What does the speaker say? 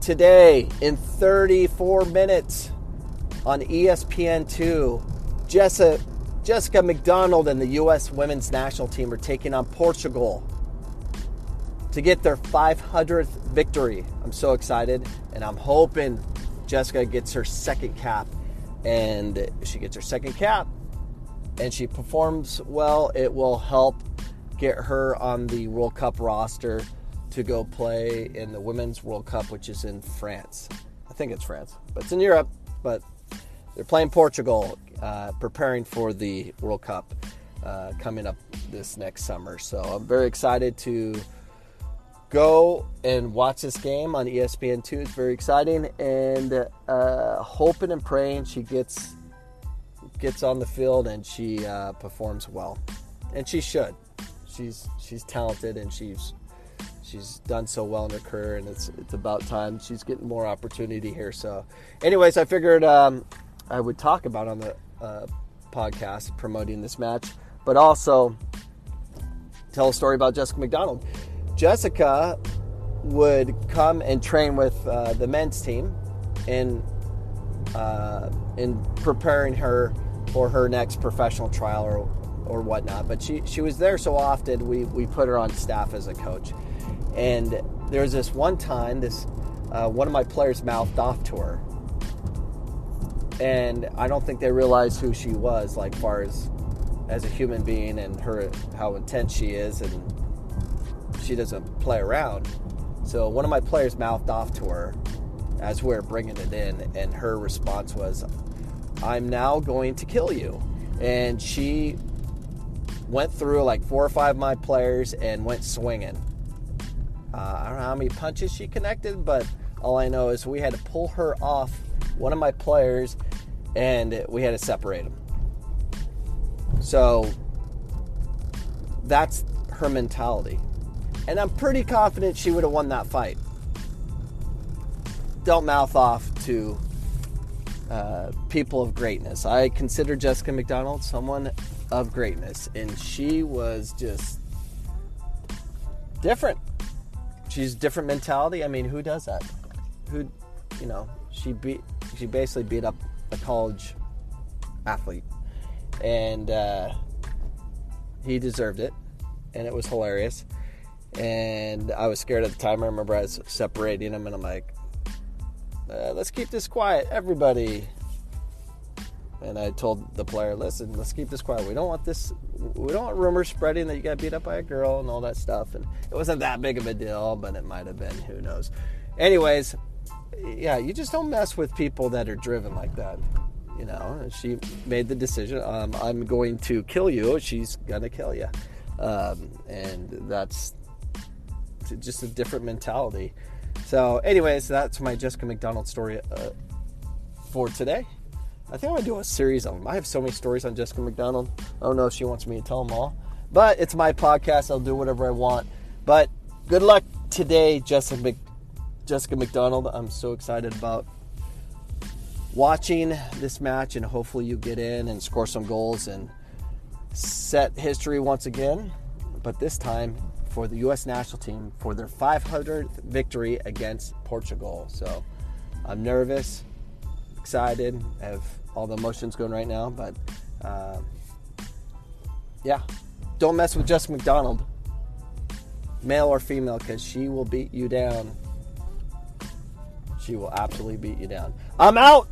today in 34 minutes on E ESPN2. Jessica, Jessica McDonald and the U.S. women's national team are taking on Portugal to get their 500th victory. I'm so excited, and I'm hoping Jessica gets her second cap. And she gets her second cap and she performs well, it will help get her on the World Cup roster to go play in the Women's World Cup, which is in France. I think it's France, but it's in Europe. But they're playing Portugal, uh, preparing for the World Cup uh, coming up this next summer. So I'm very excited to go and watch this game on E ESPN2. It's very exciting, and uh, hoping and praying she gets gets on the field and she uh, performs well, and she should. She's she's talented and she's she's done so well in her career, and it's it's about time she's getting more opportunity here. So, anyways, I figured um, I would talk about on the uh, podcast promoting this match, but also tell a story about Jessica McDonald. Jessica would come and train with uh, the men's team in uh, in preparing her for her next professional trial or or whatnot. But she she was there so often we we put her on staff as a coach. And there was this one time this uh, one of my players mouthed off to her, and I don't think they realized who she was, like far as as a human being and her how intense she is and she doesn't play around. So one of my players mouthed off to her as we are bringing it in, and her response was, "I'm now going to kill you," and she went through like four or five of my players and went swinging. Uh, I don't know how many punches she connected, but all I know is we had to pull her off one of my players, and we had to separate them. So that's her mentality. And I'm pretty confident she would have won that fight. Don't mouth off to uh, people of greatness. I consider Jessica McDonald someone of greatness, and she was just different. She's different mentality. I mean, who does that? Who, you know, she beat, she basically beat up a college athlete, and uh, he deserved it, and it was hilarious. And I was scared at the time. I remember I was separating him, and I'm like, uh, let's keep this quiet, everybody. And I told the player, listen, let's keep this quiet. We don't want this, we don't want rumors spreading that you got beat up by a girl and all that stuff. And it wasn't that big of a deal, but it might have been. Who knows? Anyways, yeah, you just don't mess with people that are driven like that. You know, and she made the decision. Um, I'm going to kill you. She's gonna kill you, um, and that's just a different mentality. So, anyways, that's my Jessica McDonald story uh, for today. I think I'm gonna do a series of them. I have so many stories on Jessica McDonald. I don't know if she wants me to tell them all, but it's my podcast. I'll do whatever I want. But good luck today, Jessica Mc- Jessica McDonald. I'm so excited about watching this match, and hopefully you get in and score some goals and set history once again. But this time for the U.S. national team for their 500th victory against Portugal. So I'm nervous, excited, have all the emotions going right now. But uh, yeah, don't mess with Jess McDonald, male or female, because she will beat you down. She will absolutely beat you down. I'm out.